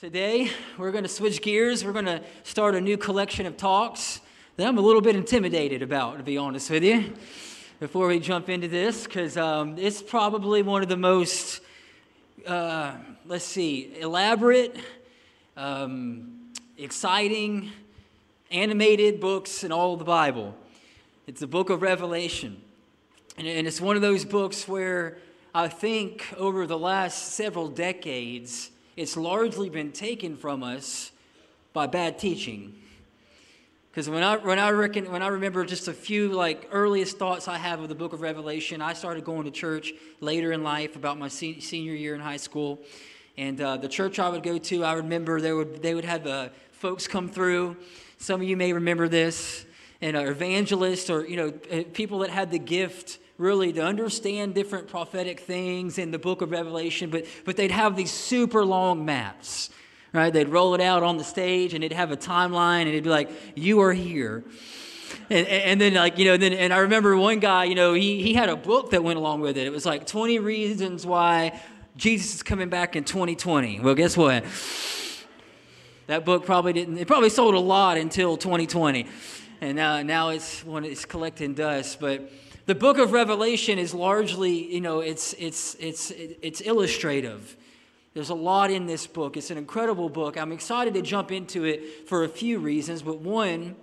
Today, we're going to switch gears. We're going to start a new collection of talks that I'm a little bit intimidated about, to be honest with you, before we jump into this, because um, it's probably one of the most, uh, let's see, elaborate, um, exciting, animated books in all the Bible. It's the book of Revelation. And, and it's one of those books where I think over the last several decades, it's largely been taken from us by bad teaching. Because when I, when, I when I remember just a few like earliest thoughts I have of the book of Revelation, I started going to church later in life, about my se- senior year in high school. And uh, the church I would go to, I remember they would, they would have uh, folks come through. Some of you may remember this, and uh, evangelists or you know uh, people that had the gift really to understand different prophetic things in the book of Revelation, but, but they'd have these super long maps, right? They'd roll it out on the stage and it'd have a timeline and it'd be like, you are here. And, and then like you know then and i remember one guy you know he, he had a book that went along with it it was like 20 reasons why jesus is coming back in 2020 well guess what that book probably didn't it probably sold a lot until 2020 and now now it's when it's collecting dust but the book of Revelation is largely, you know, it's, it's, it's, it's illustrative. There's a lot in this book. It's an incredible book. I'm excited to jump into it for a few reasons, but one,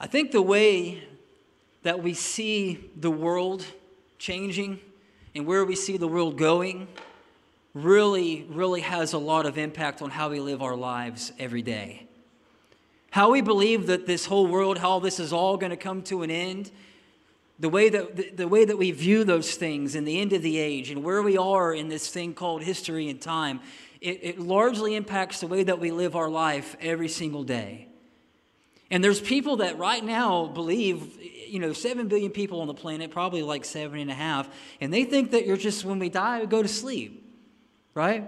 I think the way that we see the world changing and where we see the world going really, really has a lot of impact on how we live our lives every day. How we believe that this whole world, how this is all going to come to an end, the way, that, the, the way that we view those things and the end of the age and where we are in this thing called history and time, it, it largely impacts the way that we live our life every single day. And there's people that right now believe, you know, seven billion people on the planet, probably like seven and a half, and they think that you're just, when we die, we go to sleep, right?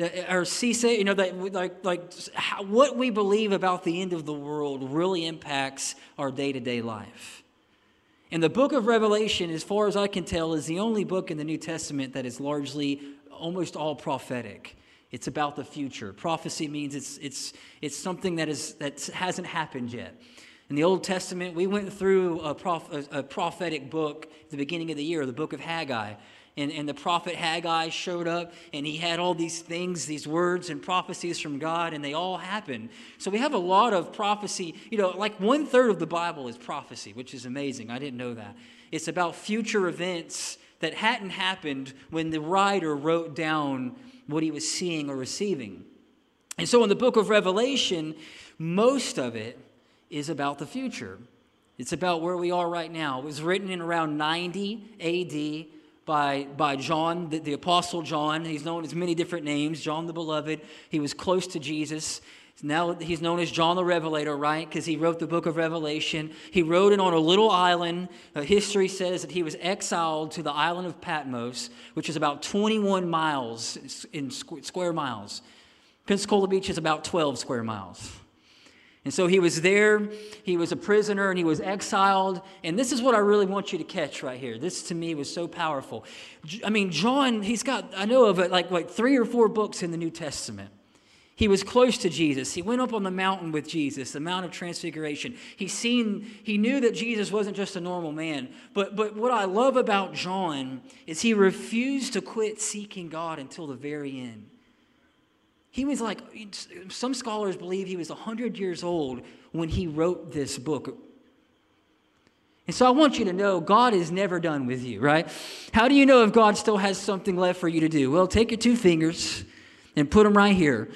Eh, or CSA, you know, that like like how, what we believe about the end of the world really impacts our day to day life. And the book of Revelation, as far as I can tell, is the only book in the New Testament that is largely almost all prophetic. It's about the future. Prophecy means it's it's it's something that is that hasn't happened yet. In the Old Testament, we went through a, prof, a, a prophetic book at the beginning of the year, the book of Haggai and, and the prophet Haggai showed up and he had all these things, these words and prophecies from God, and they all happened. So we have a lot of prophecy. You know, like one third of the Bible is prophecy, which is amazing. I didn't know that. It's about future events that hadn't happened when the writer wrote down what he was seeing or receiving. And so in the book of Revelation, most of it is about the future. It's about where we are right now. It was written in around 90 AD by, by John, the, the Apostle John. He's known as many different names John the Beloved. He was close to Jesus. Now he's known as John the Revelator, right? Because he wrote the book of Revelation. He wrote it on a little island. History says that he was exiled to the island of Patmos, which is about 21 miles in square miles. Pensacola Beach is about 12 square miles. And so he was there, he was a prisoner, and he was exiled. And this is what I really want you to catch right here. This to me was so powerful. I mean, John, he's got, I know of it, like, like three or four books in the New Testament. He was close to Jesus. He went up on the mountain with Jesus, the Mount of Transfiguration. He seen, he knew that Jesus wasn't just a normal man. But, but what I love about John is he refused to quit seeking God until the very end. He was like, some scholars believe he was 100 years old when he wrote this book. And so I want you to know God is never done with you, right? How do you know if God still has something left for you to do? Well, take your two fingers and put them right here.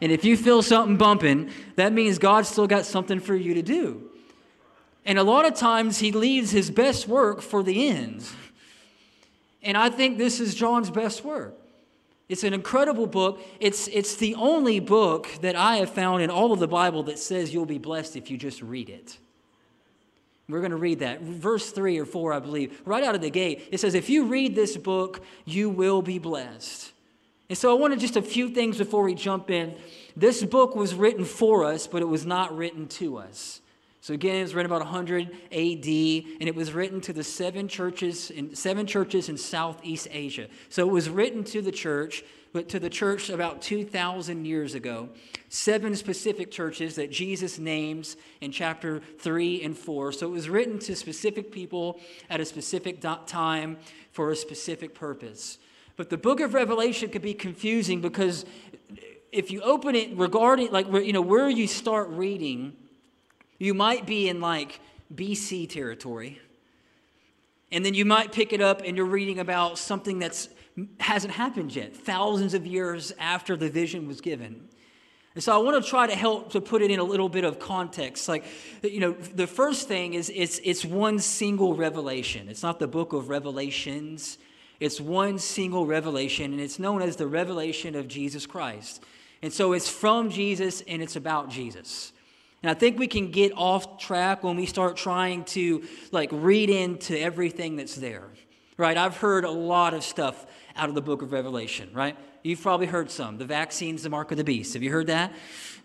And if you feel something bumping, that means God's still got something for you to do. And a lot of times he leaves his best work for the ends. And I think this is John's best work. It's an incredible book. It's, it's the only book that I have found in all of the Bible that says you'll be blessed if you just read it. We're going to read that. Verse 3 or 4, I believe, right out of the gate. It says, If you read this book, you will be blessed. And so I wanted just a few things before we jump in. This book was written for us, but it was not written to us. So again, it was written about 100 AD, and it was written to the seven churches in seven churches in Southeast Asia. So it was written to the church, but to the church about 2,000 years ago. Seven specific churches that Jesus names in chapter 3 and 4. So it was written to specific people at a specific time for a specific purpose. But the book of Revelation can be confusing because if you open it regarding, like, you know, where you start reading, you might be in like BC territory. And then you might pick it up and you're reading about something that's hasn't happened yet, thousands of years after the vision was given. And so I want to try to help to put it in a little bit of context. Like, you know, the first thing is it's it's one single revelation. It's not the book of revelations. It's one single revelation, and it's known as the revelation of Jesus Christ. And so it's from Jesus and it's about Jesus. And I think we can get off track when we start trying to like read into everything that's there. Right? I've heard a lot of stuff out of the book of Revelation, right? You've probably heard some. The vaccine's the mark of the beast. Have you heard that?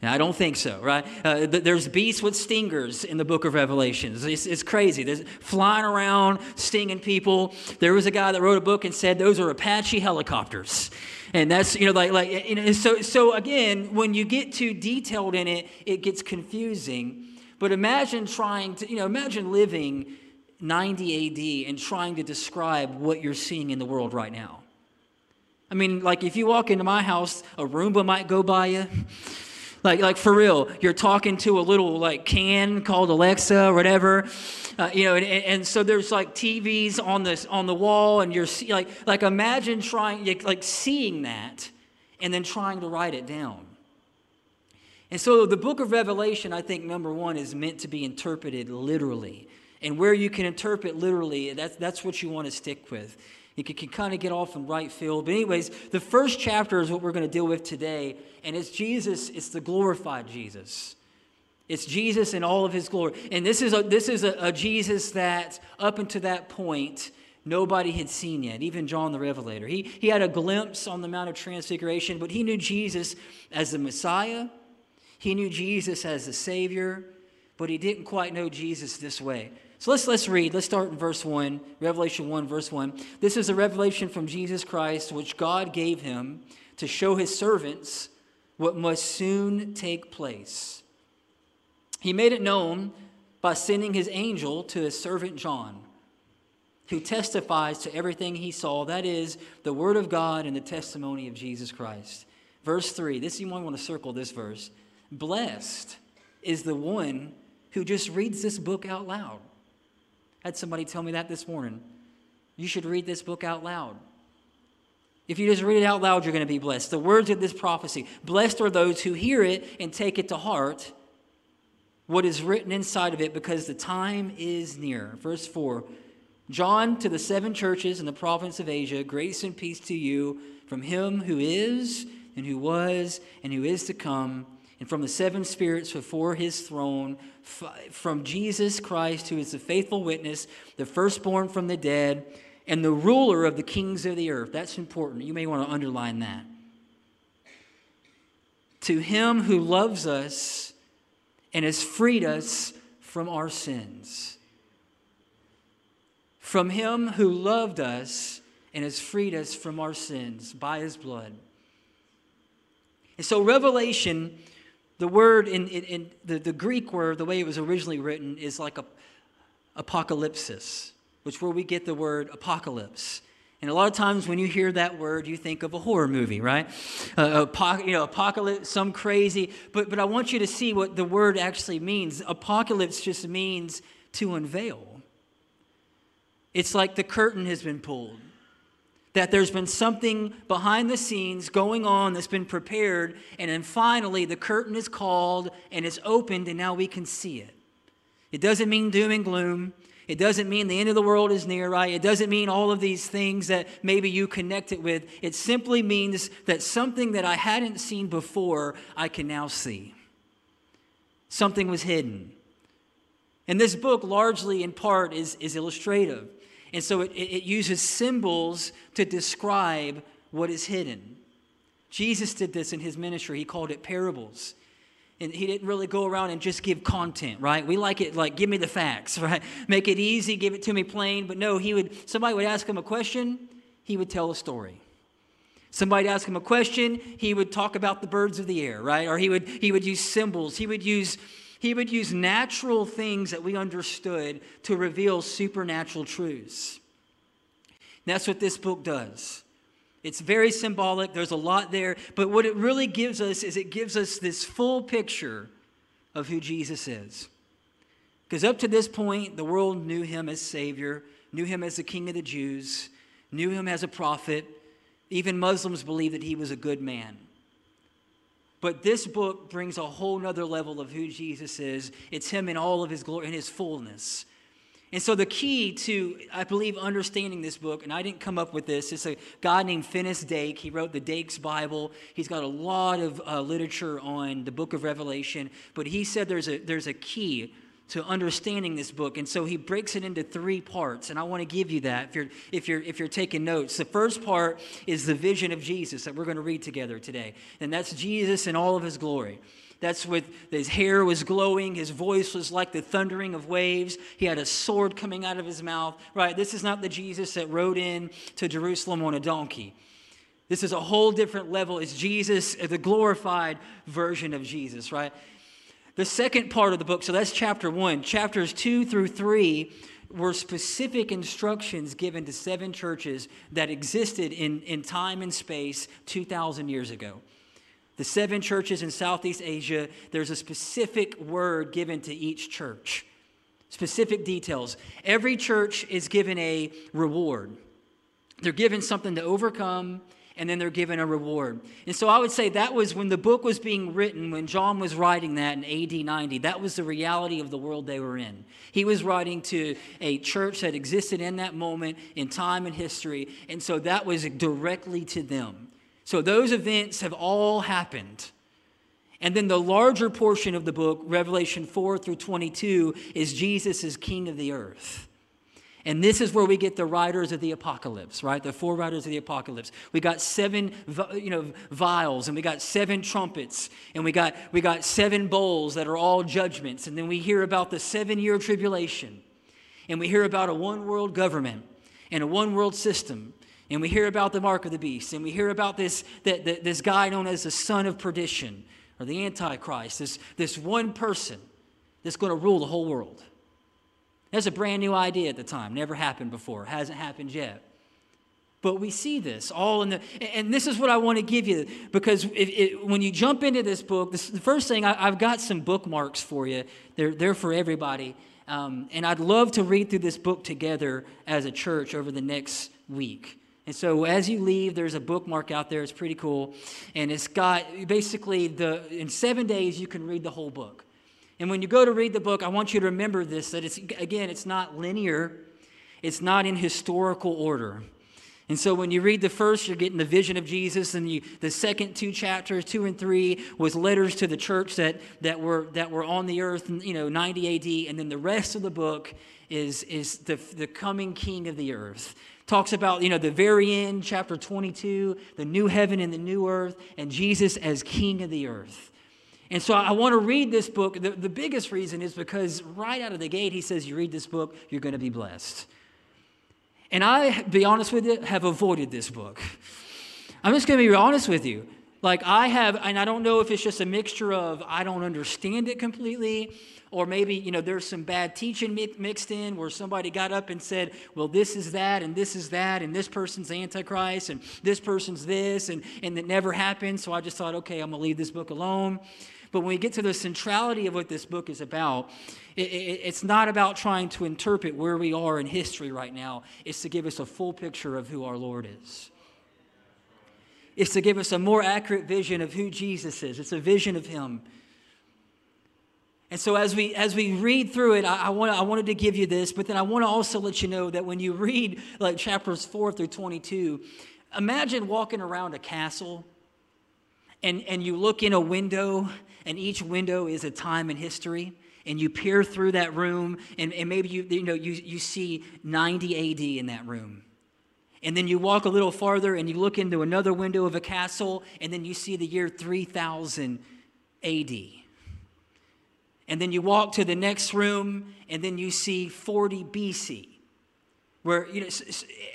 I don't think so, right? Uh, there's beasts with stingers in the book of Revelations. It's, it's, crazy. There's flying around, stinging people. There was a guy that wrote a book and said those are Apache helicopters. And that's, you know, like, like you know, so, so again, when you get too detailed in it, it gets confusing. But imagine trying to, you know, imagine living 90 AD and trying to describe what you're seeing in the world right now. I mean, like if you walk into my house, a Roomba might go by you. Like, like for real, you're talking to a little like can called Alexa or whatever, uh, you know, and, and, so there's like TVs on this on the wall, and you're like like imagine trying like seeing that, and then trying to write it down. And so the book of Revelation, I think number one is meant to be interpreted literally, and where you can interpret literally, that's that's what you want to stick with. You can, can kind of get off in right field. But, anyways, the first chapter is what we're going to deal with today. And it's Jesus, it's the glorified Jesus. It's Jesus in all of his glory. And this is a, this is a, a Jesus that, up until that point, nobody had seen yet, even John the Revelator. He, he had a glimpse on the Mount of Transfiguration, but he knew Jesus as the Messiah. He knew Jesus as the Savior, but he didn't quite know Jesus this way. So let's, let's read. Let's start in verse 1, Revelation 1, verse 1. This is a revelation from Jesus Christ, which God gave him to show his servants what must soon take place. He made it known by sending his angel to his servant John, who testifies to everything he saw. That is the word of God and the testimony of Jesus Christ. Verse 3, this you might want to circle this verse. Blessed is the one who just reads this book out loud. Had somebody tell me that this morning. You should read this book out loud. If you just read it out loud, you're going to be blessed. The words of this prophecy Blessed are those who hear it and take it to heart, what is written inside of it, because the time is near. Verse 4 John to the seven churches in the province of Asia, grace and peace to you from him who is, and who was, and who is to come and from the seven spirits before his throne, from Jesus Christ, who is the faithful witness, the firstborn from the dead, and the ruler of the kings of the earth. That's important. You may want to underline that. To him who loves us and has freed us from our sins. From him who loved us and has freed us from our sins by his blood. And so, Revelation the word in, in, in, the, the Greek word, the way it was originally written, is like a apocalypsis, which where we get the word apocalypse. And a lot of times when you hear that word, you think of a horror movie, right? Uh, you know, apocalypse, some crazy. But, but I want you to see what the word actually means. Apocalypse just means to unveil. It's like the curtain has been pulled that there's been something behind the scenes going on that's been prepared, and then finally the curtain is called and it's opened, and now we can see it. It doesn't mean doom and gloom. It doesn't mean the end of the world is near, right? It doesn't mean all of these things that maybe you connect it with. It simply means that something that I hadn't seen before, I can now see. Something was hidden. And this book, largely in part, is, is illustrative. And so it, it uses symbols to describe what is hidden. Jesus did this in his ministry. He called it parables. And he didn't really go around and just give content, right? We like it like give me the facts, right? Make it easy, give it to me plain. But no, he would somebody would ask him a question, he would tell a story. Somebody ask him a question, he would talk about the birds of the air, right? Or he would he would use symbols. He would use he would use natural things that we understood to reveal supernatural truths. That's what this book does. It's very symbolic, there's a lot there, but what it really gives us is it gives us this full picture of who Jesus is. Because up to this point, the world knew him as Savior, knew him as the King of the Jews, knew him as a prophet. Even Muslims believed that he was a good man. But this book brings a whole nother level of who Jesus is. It's him in all of his glory, in his fullness. And so, the key to, I believe, understanding this book, and I didn't come up with this, it's a guy named Finis Dake. He wrote the Dake's Bible. He's got a lot of uh, literature on the book of Revelation, but he said there's a, there's a key to understanding this book. And so he breaks it into three parts, and I want to give you that if you're, if you're, if you're taking notes. The first part is the vision of Jesus that we're going to read together today, and that's Jesus in all of his glory. That's with his hair was glowing, his voice was like the thundering of waves. He had a sword coming out of his mouth. Right? This is not the Jesus that rode in to Jerusalem on a donkey. This is a whole different level. It's Jesus, the glorified version of Jesus, right? The second part of the book, so that's chapter one. Chapters two through three were specific instructions given to seven churches that existed in, in time and space 2,000 years ago the seven churches in Southeast Asia, there's a specific word given to each church, specific details. Every church is given a reward. They're given something to overcome, and then they're given a reward. And so I would say that was when the book was being written, when John was writing that in AD 90, that was the reality of the world they were in. He was writing to a church that existed in that moment in time and history, and so that was directly to them. So those events have all happened. And then the larger portion of the book, Revelation 4 through 22, is Jesus is king of the earth. And this is where we get the riders of the apocalypse, right? The four riders of the apocalypse. We got seven, you know, vials, and we got seven trumpets, and we got we got seven bowls that are all judgments. And then we hear about the seven-year tribulation, and we hear about a one-world government and a one-world system, and we hear about the mark of the beast, and we hear about this, that, this guy known as the son of perdition, or the Antichrist, this, this one person that's going to rule the whole world. That's a brand new idea at the time, never happened before, hasn't happened yet. But we see this all in the, and this is what I want to give you because it, when you jump into this book, this, the first thing I, have got some bookmarks for you. They're they're for everybody, um, and I'd love to read through this book together as a church over the next week. And so as you leave, there's a bookmark out there. It's pretty cool. And it's got basically the in 7 days you can read the whole book. And when you go to read the book, I want you to remember this that it's again, it's not linear. It's not in historical order. And so when you read the first, you're getting the vision of Jesus, and you, the second two chapters, two and three, was letters to the church that, that, were, that were on the earth, you know, 90 AD, and then the rest of the book is, is the, the coming king of the earth talks about, you know, the very end, chapter 22, the new heaven and the new earth, and Jesus as king of the earth. And so I want to read this book. The, the biggest reason is because right out of the gate, he says, You read this book, you're going to be blessed. And I, be honest with you, have avoided this book. I'm just going to be honest with you. Like, I have, and I don't know if it's just a mixture of I don't understand it completely, or maybe you know there's some bad teaching mixed in where somebody got up and said well this is that and this is that and this person's antichrist and this person's this and and it never happened so i just thought okay i'm going to leave this book alone but when we get to the centrality of what this book is about it, it, it's not about trying to interpret where we are in history right now. It's to give us a full picture of who our lord is. It's to give us a more accurate vision of who jesus is. It's a vision of him. And so as we as we read through it, I, I, want, I wanted to give you this, but then I want to also let you know that when you read like chapters 4 through 22, imagine walking around a castle and, and you look in a window, and each window is a time in history and you peer through that room and, and maybe you, you know you, you see 90 AD in that room. And then you walk a little farther and you look into another window of a castle and then you see the year 3000 AD. And then you walk to the next room, and then you see 40 BC. Where, you know,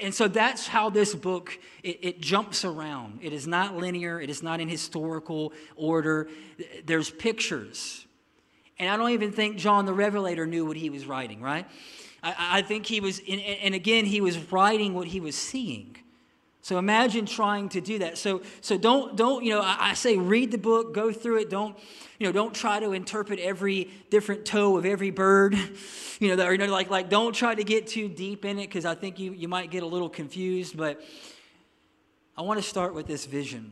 and so that's how this book it, it, jumps around. It is not linear. It is not in historical order. There's pictures, and I don't even think John the Revelator knew what he was writing. Right? I, I think he was, and, and again, he was writing what he was seeing. So imagine trying to do that. So, so don't, don't, you know, I, I, say read the book, go through it. Don't, you know, don't try to interpret every different toe of every bird. You know, that, or, you know like, like don't try to get too deep in it because I think you, you might get a little confused. But I want to start with this vision.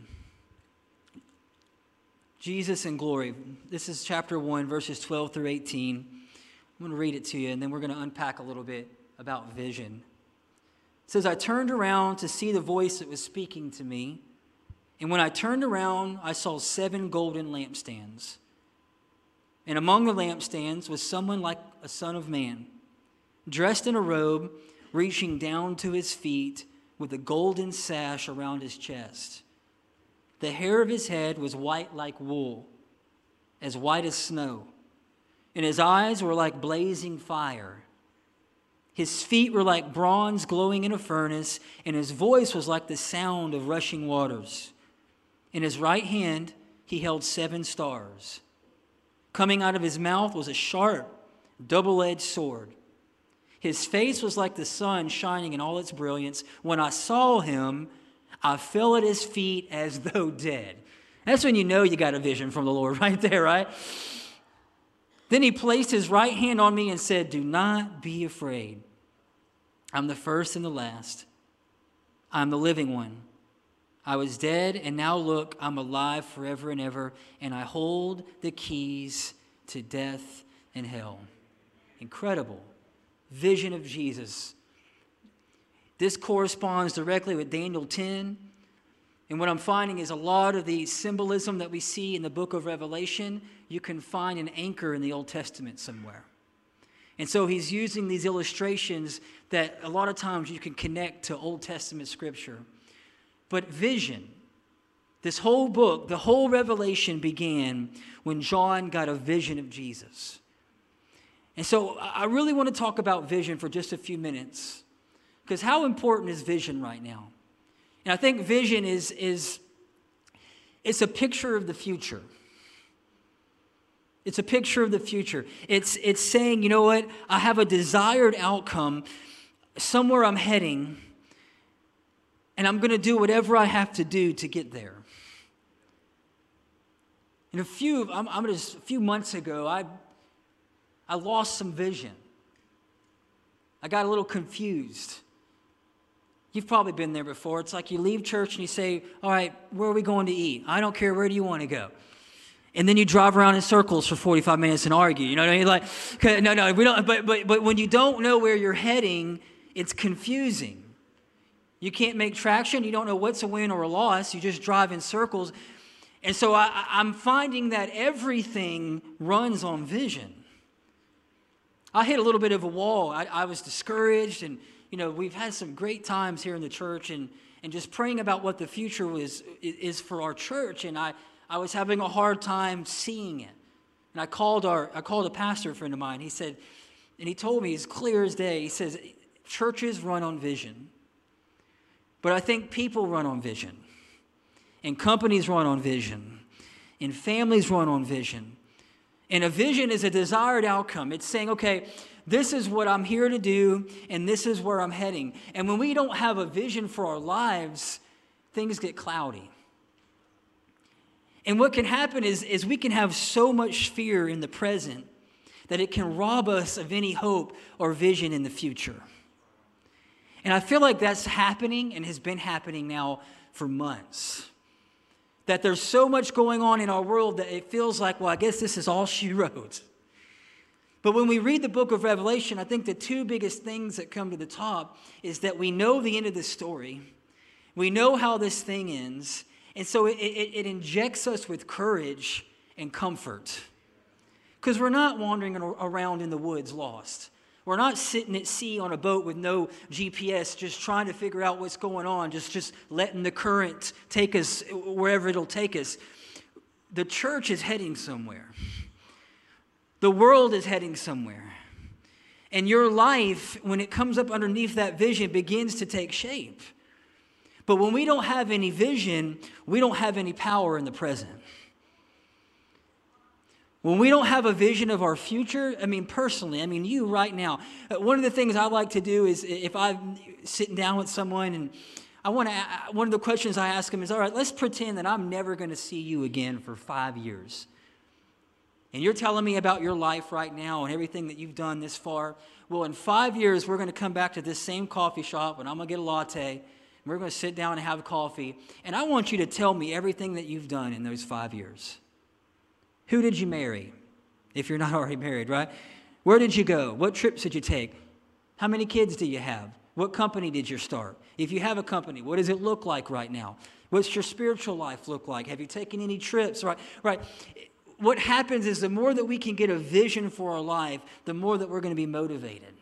Jesus in glory. This is chapter 1, verses 12 through 18. I'm going to read it to you, and then we're going to unpack a little bit about vision. Says, I turned around to see the voice that was speaking to me. And when I turned around, I saw seven golden lampstands. And among the lampstands was someone like a son of man, dressed in a robe, reaching down to his feet, with a golden sash around his chest. The hair of his head was white like wool, as white as snow, and his eyes were like blazing fire. His feet were like bronze glowing in a furnace, and his voice was like the sound of rushing waters. In his right hand, he held seven stars. Coming out of his mouth was a sharp, double edged sword. His face was like the sun shining in all its brilliance. When I saw him, I fell at his feet as though dead. That's when you know you got a vision from the Lord, right there, right? Then he placed his right hand on me and said, Do not be afraid. I'm the first and the last. I'm the living one. I was dead, and now look, I'm alive forever and ever, and I hold the keys to death and hell. Incredible vision of Jesus. This corresponds directly with Daniel 10. And what I'm finding is a lot of the symbolism that we see in the book of Revelation, you can find an anchor in the Old Testament somewhere. And so he's using these illustrations that a lot of times you can connect to Old Testament scripture. But vision, this whole book, the whole revelation began when John got a vision of Jesus. And so I really want to talk about vision for just a few minutes. Because how important is vision right now? And I think vision is, is it's a picture of the future. It's a picture of the future. It's, it's saying, you know what? I have a desired outcome, somewhere I'm heading, and I'm going to do whatever I have to do to get there. And a few, I'm, I'm just, a few months ago, I, I lost some vision. I got a little confused. You've probably been there before. It's like you leave church and you say, All right, where are we going to eat? I don't care. Where do you want to go? and then you drive around in circles for 45 minutes and argue. You know what I mean? Like, no, no, we don't. But, but, but when you don't know where you're heading, it's confusing. You can't make traction. You don't know what's a win or a loss. You just drive in circles. And so I, I'm finding that everything runs on vision. I hit a little bit of a wall. I, I was discouraged, and you know we've had some great times here in the church, and and just praying about what the future was is for our church. And I I was having a hard time seeing it. And I called our I called a pastor friend of mine. He said, and he told me as clear as day, he says, churches run on vision. But I think people run on vision. And companies run on vision. And families run on vision. And a vision is a desired outcome. It's saying, okay, this is what I'm here to do, and this is where I'm heading. And when we don't have a vision for our lives, things get cloudy. And what can happen is, is we can have so much fear in the present that it can rob us of any hope or vision in the future. And I feel like that's happening and has been happening now for months. That there's so much going on in our world that it feels like, well, I guess this is all she wrote. But when we read the book of Revelation, I think the two biggest things that come to the top is that we know the end of the story, we know how this thing ends, and so it, it, it injects us with courage and comfort. Because we're not wandering around in the woods lost. We're not sitting at sea on a boat with no GPS, just trying to figure out what's going on, just, just letting the current take us wherever it'll take us. The church is heading somewhere. The world is heading somewhere. And your life, when it comes up underneath that vision, begins to take shape. But when we don't have any vision, we don't have any power in the present. When we don't have a vision of our future, I mean, personally, I mean, you right now, uh, one of the things I like to do is if I'm sitting down with someone and I want to, one of the questions I ask them is, all right, let's pretend that I'm never going to see you again for five years. And you're telling me about your life right now and everything that you've done this far. Well, in five years, we're going to come back to this same coffee shop and I'm going to get a latte. And we're going to sit down and have coffee. And I want you to tell me everything that you've done in those five years. Who did you marry? If you're not already married, right? Where did you go? What trips did you take? How many kids do you have? What company did you start? If you have a company, what does it look like right now? What's your spiritual life look like? Have you taken any trips? Right, right. What happens is the more that we can get a vision for our life, the more that we're going to be motivated.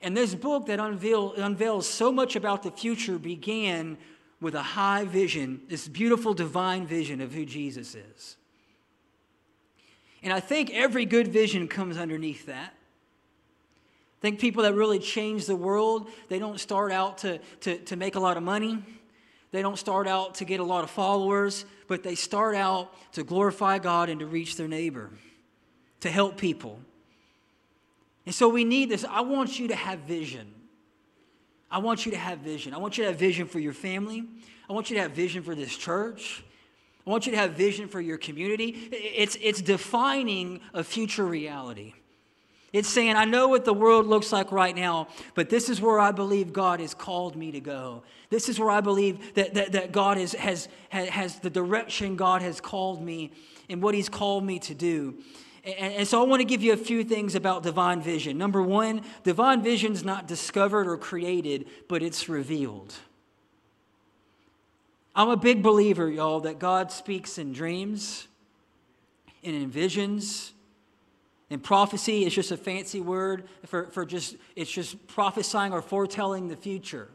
And this book that unveil, unveils so much about the future began with a high vision, this beautiful divine vision of who Jesus is. And I think every good vision comes underneath that. I think people that really change the world, they don't start out to, to, to make a lot of money. They don't start out to get a lot of followers, but they start out to glorify God and to reach their neighbor, to help people. And so we need this. I want you to have vision. I want you to have vision. I want you to have vision for your family. I want you to have vision for this church. I want you to have vision for your community. It's, it's defining a future reality. It's saying, I know what the world looks like right now, but this is where I believe God has called me to go. This is where I believe that, that, that God is, has, has, has the direction God has called me and what He's called me to do. And, and so I want to give you a few things about divine vision. Number one, divine vision is not discovered or created, but it's revealed. I'm a big believer, y'all, that God speaks in dreams and in visions. And prophecy is just a fancy word for, for just, it's just prophesying or foretelling the future.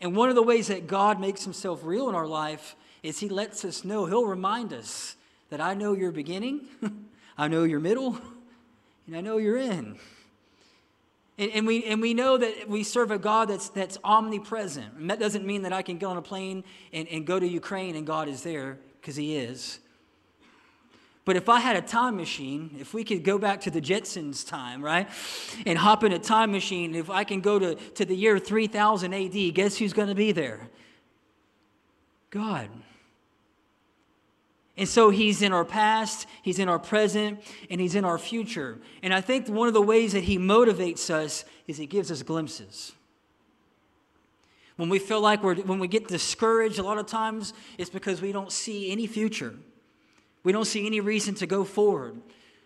And one of the ways that God makes himself real in our life is he lets us know, he'll remind us that I know your beginning, I know your middle, and I know your end. And, and, we, and we know that we serve a God that's, that's omnipresent. And that doesn't mean that I can get on a plane and, and go to Ukraine and God is there, because He is. But if I had a time machine, if we could go back to the Jetsons time, right, and hop in a time machine, if I can go to, to the year 3000 AD, guess who's going to be there? God. And so he's in our past, he's in our present, and he's in our future. And I think one of the ways that he motivates us is he gives us glimpses. When we feel like we're, when we get discouraged, a lot of times it's because we don't see any future. We don't see any reason to go forward.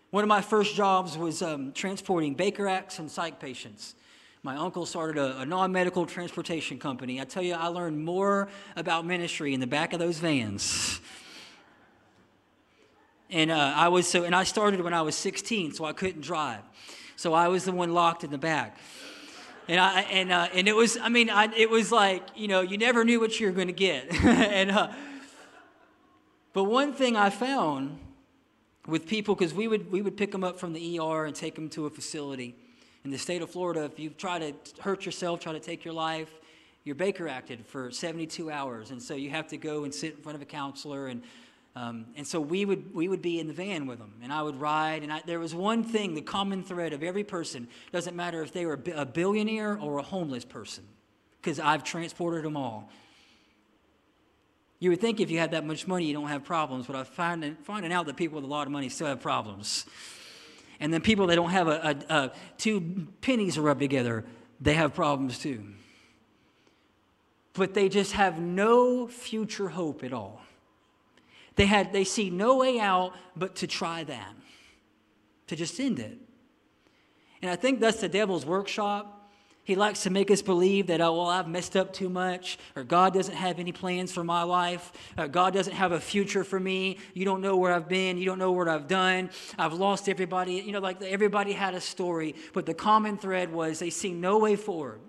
One of my first jobs was um, transporting Baker Acts and psych patients. My uncle started a, a non medical transportation company. I tell you, I learned more about ministry in the back of those vans and uh, I was so, and I started when I was 16, so I couldn't drive. So I was the one locked in the back. And I and uh, and it was, I mean, I, it was like you know, you never knew what you were going to get. and uh, but one thing I found with people, because we would we would pick them up from the ER and take them to a facility. In the state of Florida, if you try to hurt yourself, try to take your life, you're Baker acted for 72 hours, and so you have to go and sit in front of a counselor and um, and so we would, we would be in the van with them, and I would ride. And I, there was one thing, the common thread of every person doesn't matter if they were a billionaire or a homeless person, because I've transported them all. You would think if you had that much money, you don't have problems, but I'm finding, finding out that people with a lot of money still have problems. And then people that don't have a, a, a two pennies rubbed together, they have problems too. But they just have no future hope at all. They, had, they see no way out but to try that, to just end it. And I think that's the devil's workshop. He likes to make us believe that, oh, well, I've messed up too much, or God doesn't have any plans for my life, God doesn't have a future for me. You don't know where I've been. You don't know what I've done. I've lost everybody. You know, like everybody had a story, but the common thread was they see no way forward.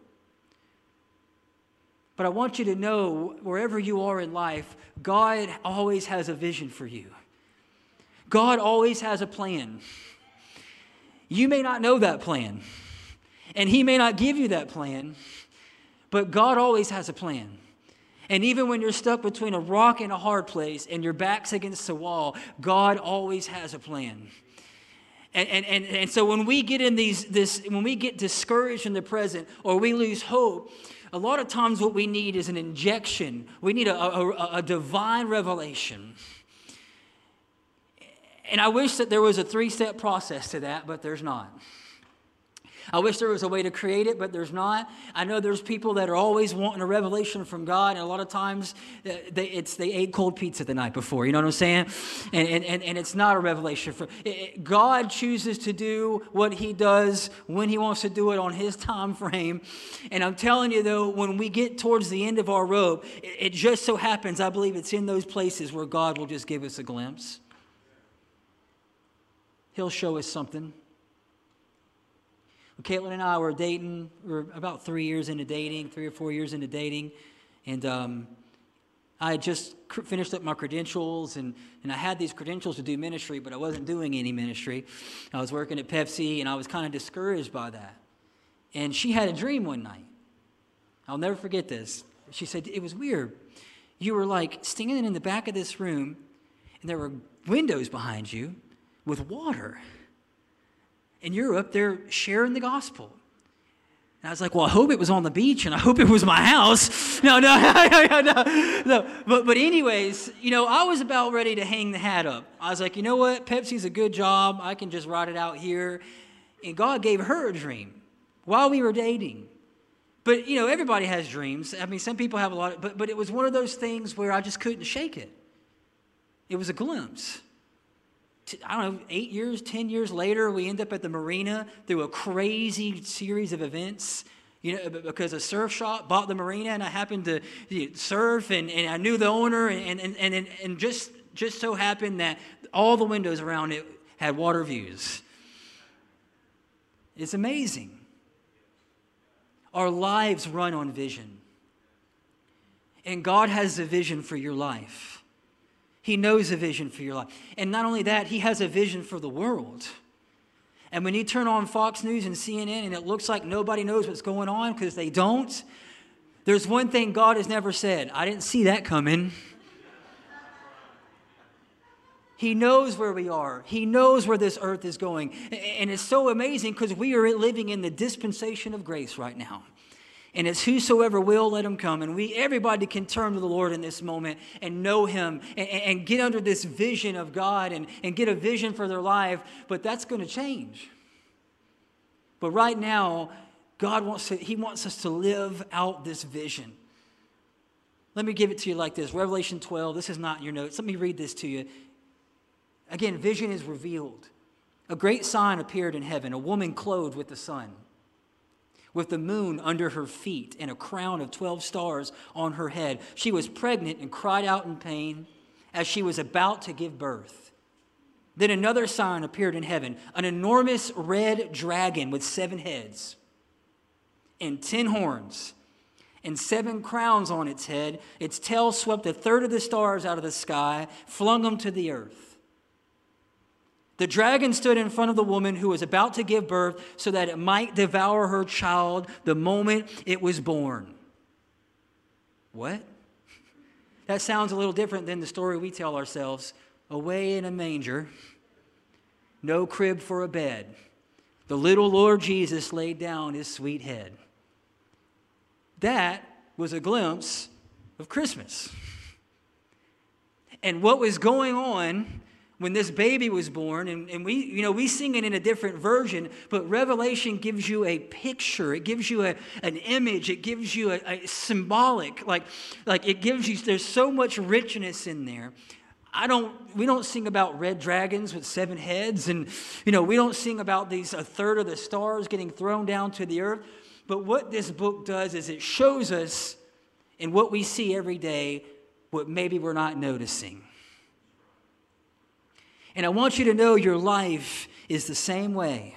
But I want you to know, wherever you are in life, God always has a vision for you. God always has a plan. You may not know that plan, and He may not give you that plan, but God always has a plan. And even when you're stuck between a rock and a hard place and your back's against the wall, God always has a plan. And, and, and, and so when we get in these, this, when we get discouraged in the present or we lose hope, a lot of times what we need is an injection. We need a, a, a divine revelation. And I wish that there was a three step process to that, but there's not. I wish there was a way to create it, but there's not. I know there's people that are always wanting a revelation from God, and a lot of times uh, they, it's they ate cold pizza the night before. You know what I'm saying? And, and, and it's not a revelation. For, it, God chooses to do what He does when He wants to do it on His time frame. And I'm telling you, though, when we get towards the end of our rope, it, it just so happens, I believe it's in those places where God will just give us a glimpse. He'll show us something. Caitlin and I were dating. We are about three years into dating, three or four years into dating, and um, I had just finished up my credentials, and, and I had these credentials to do ministry, but I wasn't doing any ministry. I was working at Pepsi, and I was kind of discouraged by that. And she had a dream one night. I'll never forget this. She said, It was weird. You were like standing in the back of this room, and there were windows behind you with water and they're sharing the gospel. And I was like, well, I hope it was on the beach and I hope it was my house. No, no, no, no, no. But, but anyways, you know, I was about ready to hang the hat up. I was like, you know what? Pepsi's a good job. I can just ride it out here. And God gave her a dream while we were dating. But, you know, everybody has dreams. I mean, some people have a lot, of, but, but it was one of those things where I just couldn't shake it. It was a glimpse. I don't know, eight years, 10 years later, we end up at the marina through a crazy series of events. You know, because a surf shop bought the marina and I happened to surf and, and I knew the owner and, and, and, and just, just so happened that all the windows around it had water views. It's amazing. Our lives run on vision. And God has a vision for your life. He knows a vision for your life. And not only that, He has a vision for the world. And when you turn on Fox News and CNN and it looks like nobody knows what's going on because they don't, there's one thing God has never said I didn't see that coming. He knows where we are. He knows where this earth is going. And it's so amazing because we are living in the dispensation of grace right now and it's whosoever will let him come. And we everybody can turn to the lord in this moment and know him and, and get under this vision of god and, and get a vision for their life. But that's going to change. But right now god wants to he wants us to live out this vision. Let me give it to you like this. Revelation 12 this is not in your notes. Let me read this to you. Again vision is revealed. A great sign appeared in heaven a woman clothed with the sun with the moon under her feet and a crown of 12 stars on her head. She was pregnant and cried out in pain as she was about to give birth. Then another sign appeared in heaven an enormous red dragon with seven heads and ten horns and seven crowns on its head. Its tail swept a third of the stars out of the sky, flung them to the earth. The dragon stood in front of the woman who was about to give birth so that it might devour her child the moment it was born. What? That sounds a little different than the story we tell ourselves. Away in a manger, no crib for a bed. The little Lord Jesus laid down his sweet head. That was a glimpse of Christmas. And what was going on when this baby was born and, and we you know we sing it in a different version but revelation gives you a picture it gives you a, an image it gives you a, a symbolic like like it gives you there's so much richness in there I don't, we don't sing about red dragons with seven heads, and you know, we don't sing about these a third of the stars getting thrown down to the earth. But what this book does is it shows us in what we see every day what maybe we're not noticing. And I want you to know your life is the same way.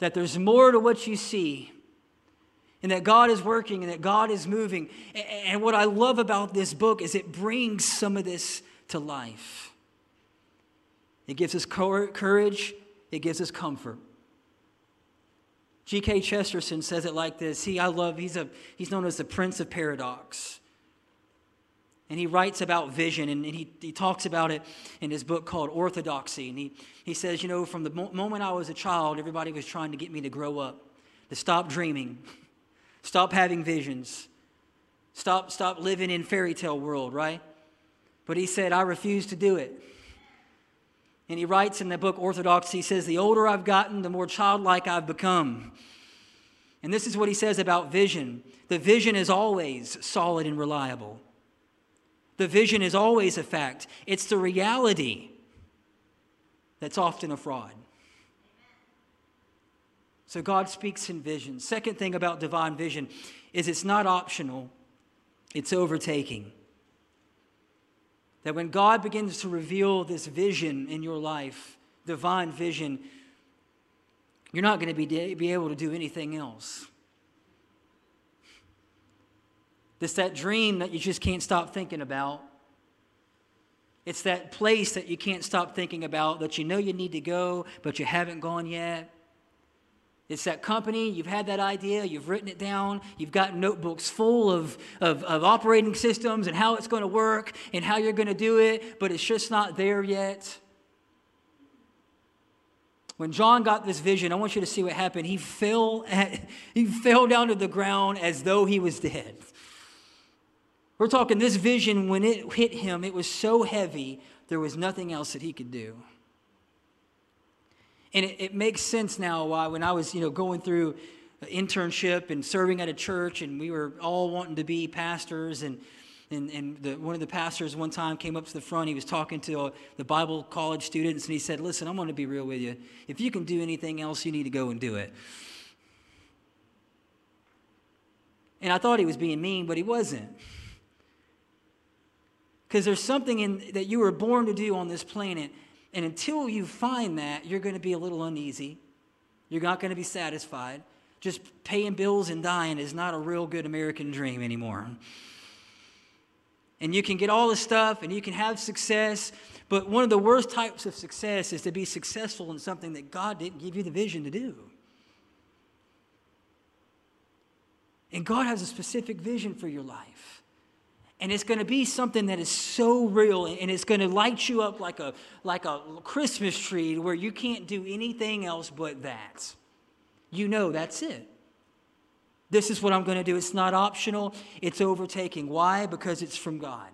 That there's more to what you see, and that God is working and that God is moving. And what I love about this book is it brings some of this to life. It gives us courage, it gives us comfort. G.K. Chesterton says it like this. He, I love, he's, a, he's known as the Prince of Paradox. And he writes about vision, and he, he talks about it in his book called Orthodoxy. And he, he says, You know, from the mo- moment I was a child, everybody was trying to get me to grow up, to stop dreaming, stop having visions, stop, stop living in fairy tale world, right? But he said, I refuse to do it. And he writes in the book Orthodoxy, he says, The older I've gotten, the more childlike I've become. And this is what he says about vision the vision is always solid and reliable. The vision is always a fact, it's the reality that's often a fraud. So God speaks in vision. Second thing about divine vision is it's not optional, it's overtaking. That when God begins to reveal this vision in your life, divine vision, you're not going to be, be able to do anything else. It's that dream that you just can't stop thinking about. It's that place that you can't stop thinking about that you know you need to go, but you haven't gone yet. It's that company, you've had that idea, you've written it down, you've got notebooks full of, of, of operating systems and how it's going to work and how you're going to do it, but it's just not there yet. When John got this vision, I want you to see what happened. He fell, at, he fell down to the ground as though he was dead. We're talking this vision, when it hit him, it was so heavy, there was nothing else that he could do. And it, it makes sense now why, when I was you know, going through internship and serving at a church, and we were all wanting to be pastors, and and, and the, one of the pastors one time came up to the front. He was talking to the Bible college students, and he said, Listen, I'm going to be real with you. If you can do anything else, you need to go and do it. And I thought he was being mean, but he wasn't. Because there's something in, that you were born to do on this planet, and until you find that, you're going to be a little uneasy. You're not going to be satisfied. Just paying bills and dying is not a real good American dream anymore. And you can get all this stuff and you can have success, but one of the worst types of success is to be successful in something that God didn't give you the vision to do. And God has a specific vision for your life. And it's going to be something that is so real and it's going to light you up like a, like a Christmas tree where you can't do anything else but that. You know that's it. This is what I'm going to do. It's not optional, it's overtaking. Why? Because it's from God.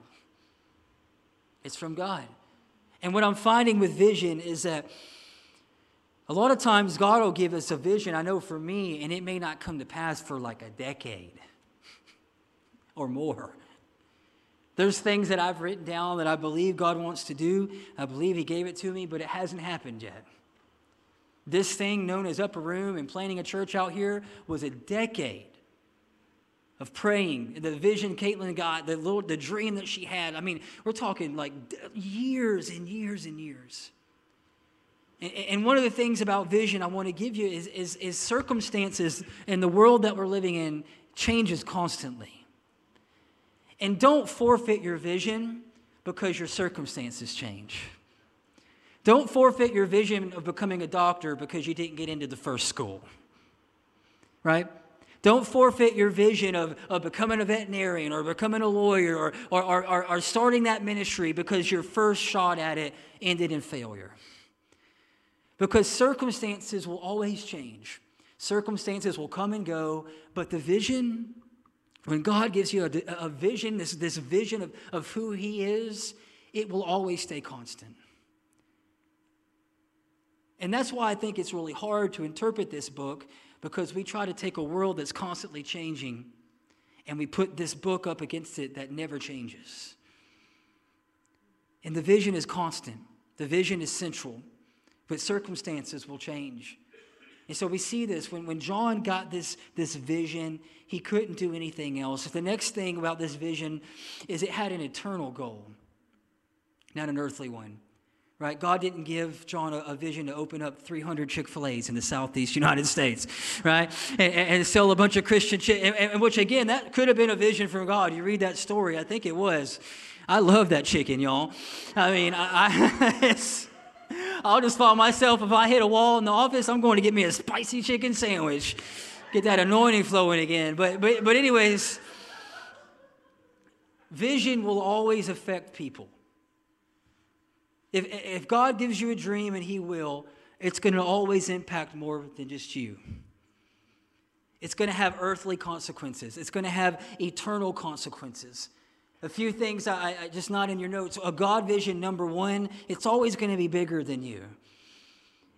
It's from God. And what I'm finding with vision is that a lot of times God will give us a vision, I know for me, and it may not come to pass for like a decade or more. There's things that I've written down that I believe God wants to do. I believe He gave it to me, but it hasn't happened yet. This thing known as Upper Room and planning a church out here was a decade of praying. The vision Caitlin got, the little, the dream that she had. I mean, we're talking like years and years and years. And, and one of the things about vision I want to give you is, is, is circumstances in the world that we're living in changes constantly. And don't forfeit your vision because your circumstances change. Don't forfeit your vision of becoming a doctor because you didn't get into the first school. Right? Don't forfeit your vision of, of becoming a veterinarian or becoming a lawyer or, or, or, or starting that ministry because your first shot at it ended in failure. Because circumstances will always change. Circumstances will come and go, but the vision when God gives you a, a vision, this, this vision of, of who He is, it will always stay constant. And that's why I think it's really hard to interpret this book because we try to take a world that's constantly changing and we put this book up against it that never changes. And the vision is constant, the vision is central, but circumstances will change. And so we see this when, when John got this, this vision, he couldn't do anything else. The next thing about this vision is it had an eternal goal, not an earthly one. Right? God didn't give John a, a vision to open up 300 Chick fil A's in the Southeast United States, right? And, and sell a bunch of Christian, chi- and, and, which again, that could have been a vision from God. You read that story, I think it was. I love that chicken, y'all. I mean, I, I I'll just find myself, if I hit a wall in the office, I'm going to get me a spicy chicken sandwich. Get that anointing flowing again. But, but, but anyways, vision will always affect people. If, if God gives you a dream, and He will, it's going to always impact more than just you. It's going to have earthly consequences, it's going to have eternal consequences. A few things, I, I, just not in your notes. A God vision, number one, it's always going to be bigger than you.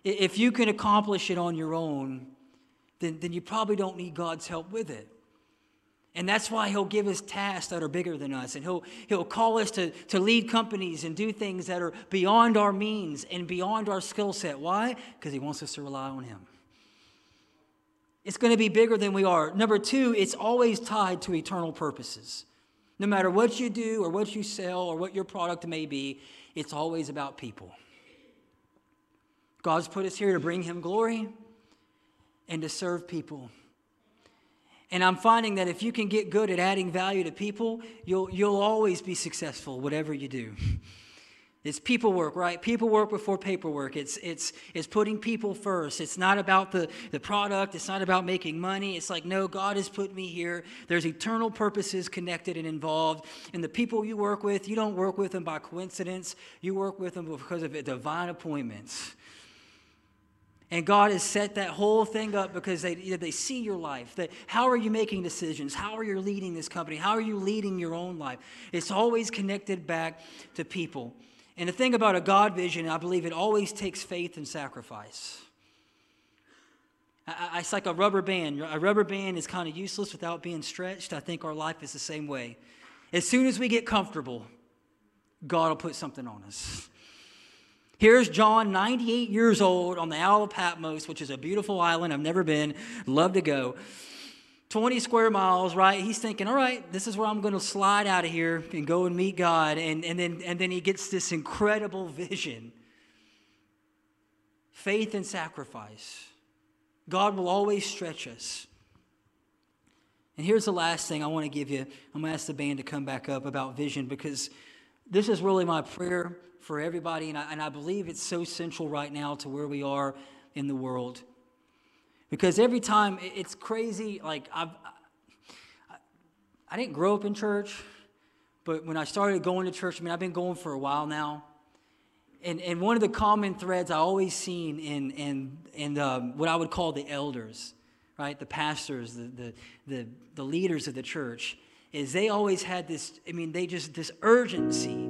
If you can accomplish it on your own, then, then you probably don't need God's help with it. And that's why he'll give us tasks that are bigger than us. And he'll, he'll call us to, to lead companies and do things that are beyond our means and beyond our skill set. Why? Because he wants us to rely on him. It's going to be bigger than we are. Number two, it's always tied to eternal purposes. No matter what you do or what you sell or what your product may be, it's always about people. God's put us here to bring Him glory and to serve people. And I'm finding that if you can get good at adding value to people, you'll, you'll always be successful, whatever you do. It's people work, right? People work before paperwork. It's, it's, it's putting people first. It's not about the, the product. It's not about making money. It's like, no, God has put me here. There's eternal purposes connected and involved. And the people you work with, you don't work with them by coincidence. You work with them because of divine appointments. And God has set that whole thing up because they, they see your life. That how are you making decisions? How are you leading this company? How are you leading your own life? It's always connected back to people. And the thing about a God vision, I believe it always takes faith and sacrifice. I, I, it's like a rubber band. A rubber band is kind of useless without being stretched. I think our life is the same way. As soon as we get comfortable, God will put something on us. Here's John, 98 years old, on the Isle of Patmos, which is a beautiful island. I've never been, love to go. 20 square miles, right? He's thinking, all right, this is where I'm going to slide out of here and go and meet God. And, and, then, and then he gets this incredible vision faith and sacrifice. God will always stretch us. And here's the last thing I want to give you. I'm going to ask the band to come back up about vision because this is really my prayer for everybody. And I, and I believe it's so central right now to where we are in the world. Because every time it's crazy, like I've, I didn't grow up in church, but when I started going to church, I mean, I've been going for a while now. And, and one of the common threads I always seen in, in, in um, what I would call the elders, right, the pastors, the, the, the, the leaders of the church, is they always had this, I mean, they just, this urgency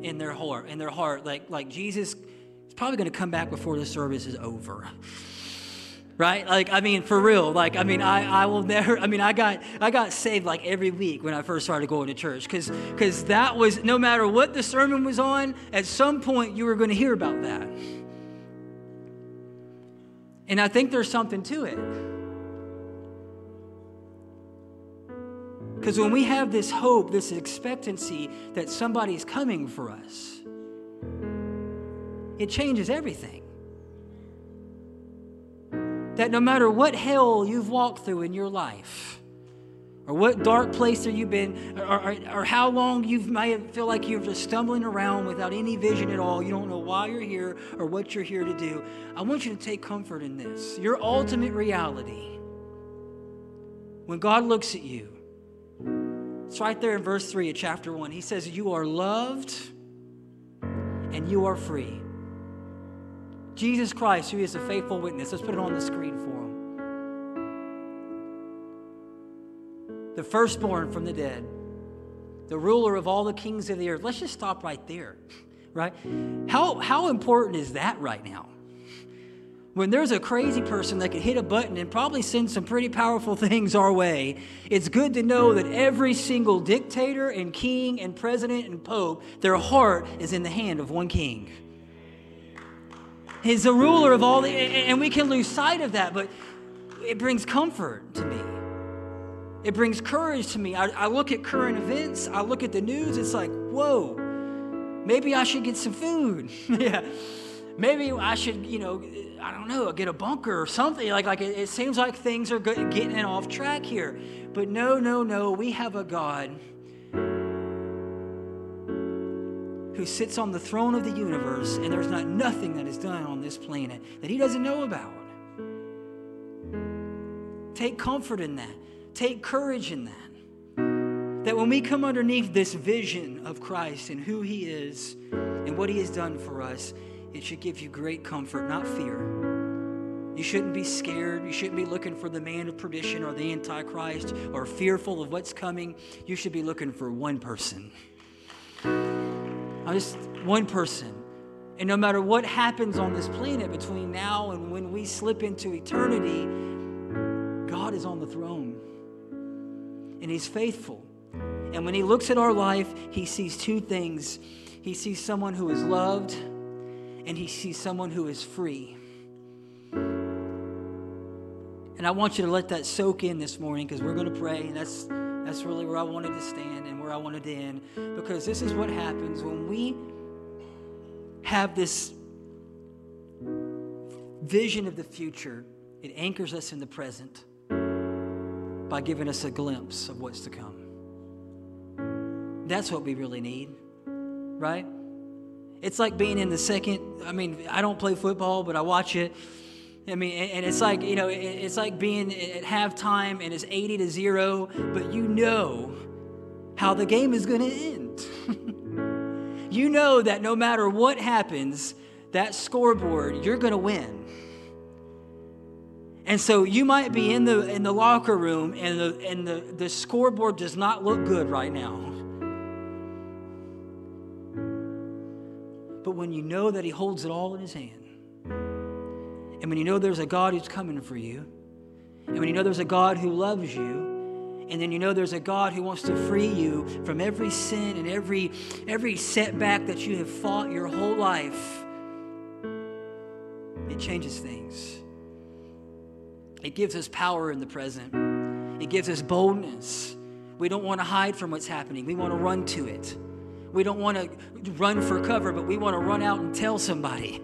in their heart, in their heart, like, like Jesus is probably going to come back before the service is over right? Like i mean for real like i mean i, I will never i mean i got i got saved like every week when i first started going to church because because that was no matter what the sermon was on at some point you were going to hear about that. And i think there's something to it. Because when we have this hope this expectancy that somebody's coming for us it changes everything that no matter what hell you've walked through in your life, or what dark place have you been, or, or, or, how long you might feel like you're just stumbling around without any vision at all, you don't know why you're here or what you're here to do, I want you to take comfort in this. Your ultimate reality, when God looks at you, it's right there in verse 3 of chapter 1. He says, You are loved and you are free. Jesus Christ, who is a faithful witness. Let's put it on the screen for him. The firstborn from the dead, the ruler of all the kings of the earth. Let's just stop right there, right? How, how important is that right now? When there's a crazy person that can hit a button and probably send some pretty powerful things our way, it's good to know that every single dictator and king and president and pope, their heart is in the hand of one king. He's the ruler of all the, and we can lose sight of that, but it brings comfort to me. It brings courage to me. I, I look at current events, I look at the news, it's like, whoa, maybe I should get some food. yeah. Maybe I should, you know, I don't know, get a bunker or something. Like, like it, it seems like things are getting off track here. But no, no, no. We have a God who sits on the throne of the universe, and there's not nothing that is done on this planet that he doesn't know about. Take comfort in that. Take courage in that. That when we come underneath this vision of Christ and who he is and what he has done for us, it should give you great comfort, not fear. You shouldn't be scared. You shouldn't be looking for the man of perdition or the Antichrist or fearful of what's coming. You should be looking for one person. I'm just one person. And no matter what happens on this planet between now and when we slip into eternity, God is on the throne. And He's faithful. And when He looks at our life, He sees two things He sees someone who is loved, and He sees someone who is free. And I want you to let that soak in this morning because we're going to pray. And that's, that's really where I wanted to stand and where I wanted to end. Because this is what happens when we have this vision of the future, it anchors us in the present by giving us a glimpse of what's to come. That's what we really need, right? It's like being in the second, I mean, I don't play football, but I watch it. I mean, and it's like, you know, it's like being at halftime and it's 80 to 0, but you know how the game is going to end. you know that no matter what happens, that scoreboard, you're going to win. And so you might be in the in the locker room and the and the, the scoreboard does not look good right now. But when you know that he holds it all in his hand, and when you know there's a God who's coming for you, and when you know there's a God who loves you, and then you know there's a God who wants to free you from every sin and every every setback that you have fought your whole life, it changes things. It gives us power in the present. It gives us boldness. We don't want to hide from what's happening. We want to run to it. We don't want to run for cover, but we want to run out and tell somebody.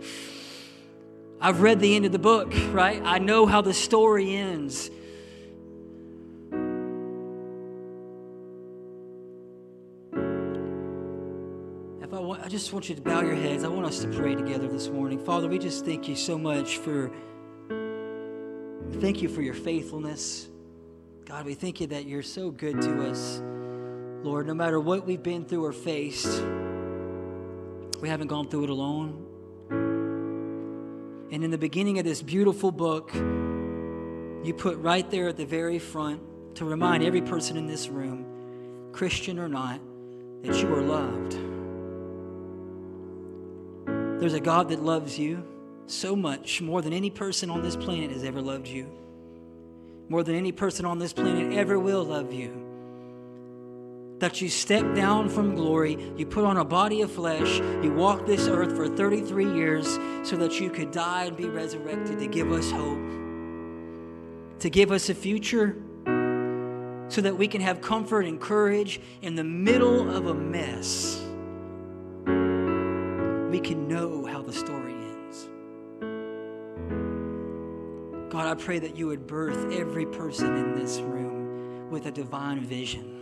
I've read the end of the book, right? I know how the story ends. If I, want, I just want you to bow your heads. I want us to pray together this morning. Father, we just thank you so much for thank you for your faithfulness. God, we thank you that you're so good to us. Lord, no matter what we've been through or faced, we haven't gone through it alone. And in the beginning of this beautiful book, you put right there at the very front to remind every person in this room, Christian or not, that you are loved. There's a God that loves you so much, more than any person on this planet has ever loved you, more than any person on this planet ever will love you that you stepped down from glory, you put on a body of flesh, you walked this earth for 33 years so that you could die and be resurrected to give us hope, to give us a future, so that we can have comfort and courage in the middle of a mess. We can know how the story ends. God, I pray that you would birth every person in this room with a divine vision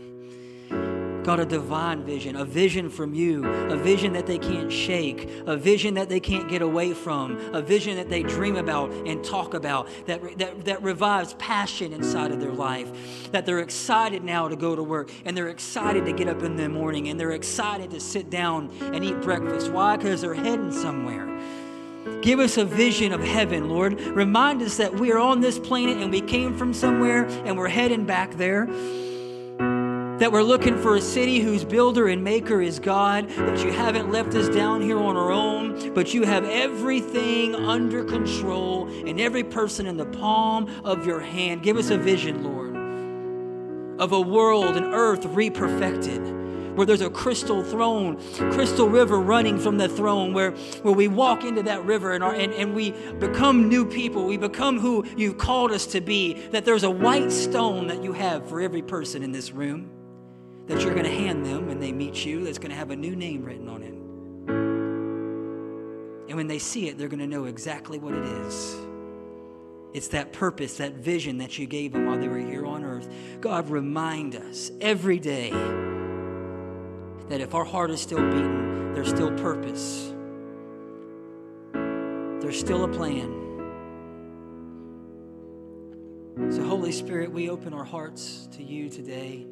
God, a divine vision, a vision from you, a vision that they can't shake, a vision that they can't get away from, a vision that they dream about and talk about, that, that, that revives passion inside of their life, that they're excited now to go to work, and they're excited to get up in the morning, and they're excited to sit down and eat breakfast. Why? Because they're heading somewhere. Give us a vision of heaven, Lord. Remind us that we are on this planet and we came from somewhere and we're heading back there that we're looking for a city whose builder and maker is God, that you haven't left us down here on our own, but you have everything under control and every person in the palm of your hand. Give us a vision, Lord, of a world and earth reperfected where there's a crystal throne, crystal river running from the throne, where, where we walk into that river and, our, and, and we become new people. We become who you've called us to be. That there's a white stone that you have for every person in this room that you're going to hand them when they meet you that's going to have a new name written on it. And when they see it, they're going to know exactly what it is. It's that purpose, that vision that you gave them while they were here on earth. God, remind us every day that if our heart is still beating, there's still purpose, there's still a plan. So, Holy Spirit, we open our hearts to you today.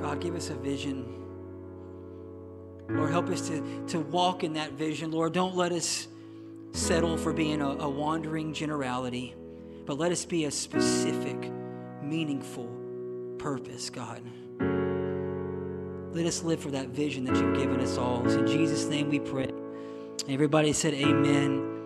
God, give us a vision. Lord, help us to, to walk in that vision. Lord, don't let us settle for being a, a wandering generality, but let us be a specific, meaningful purpose, God. Let us live for that vision that you've given us all. in Jesus' name we pray. Everybody said, Amen.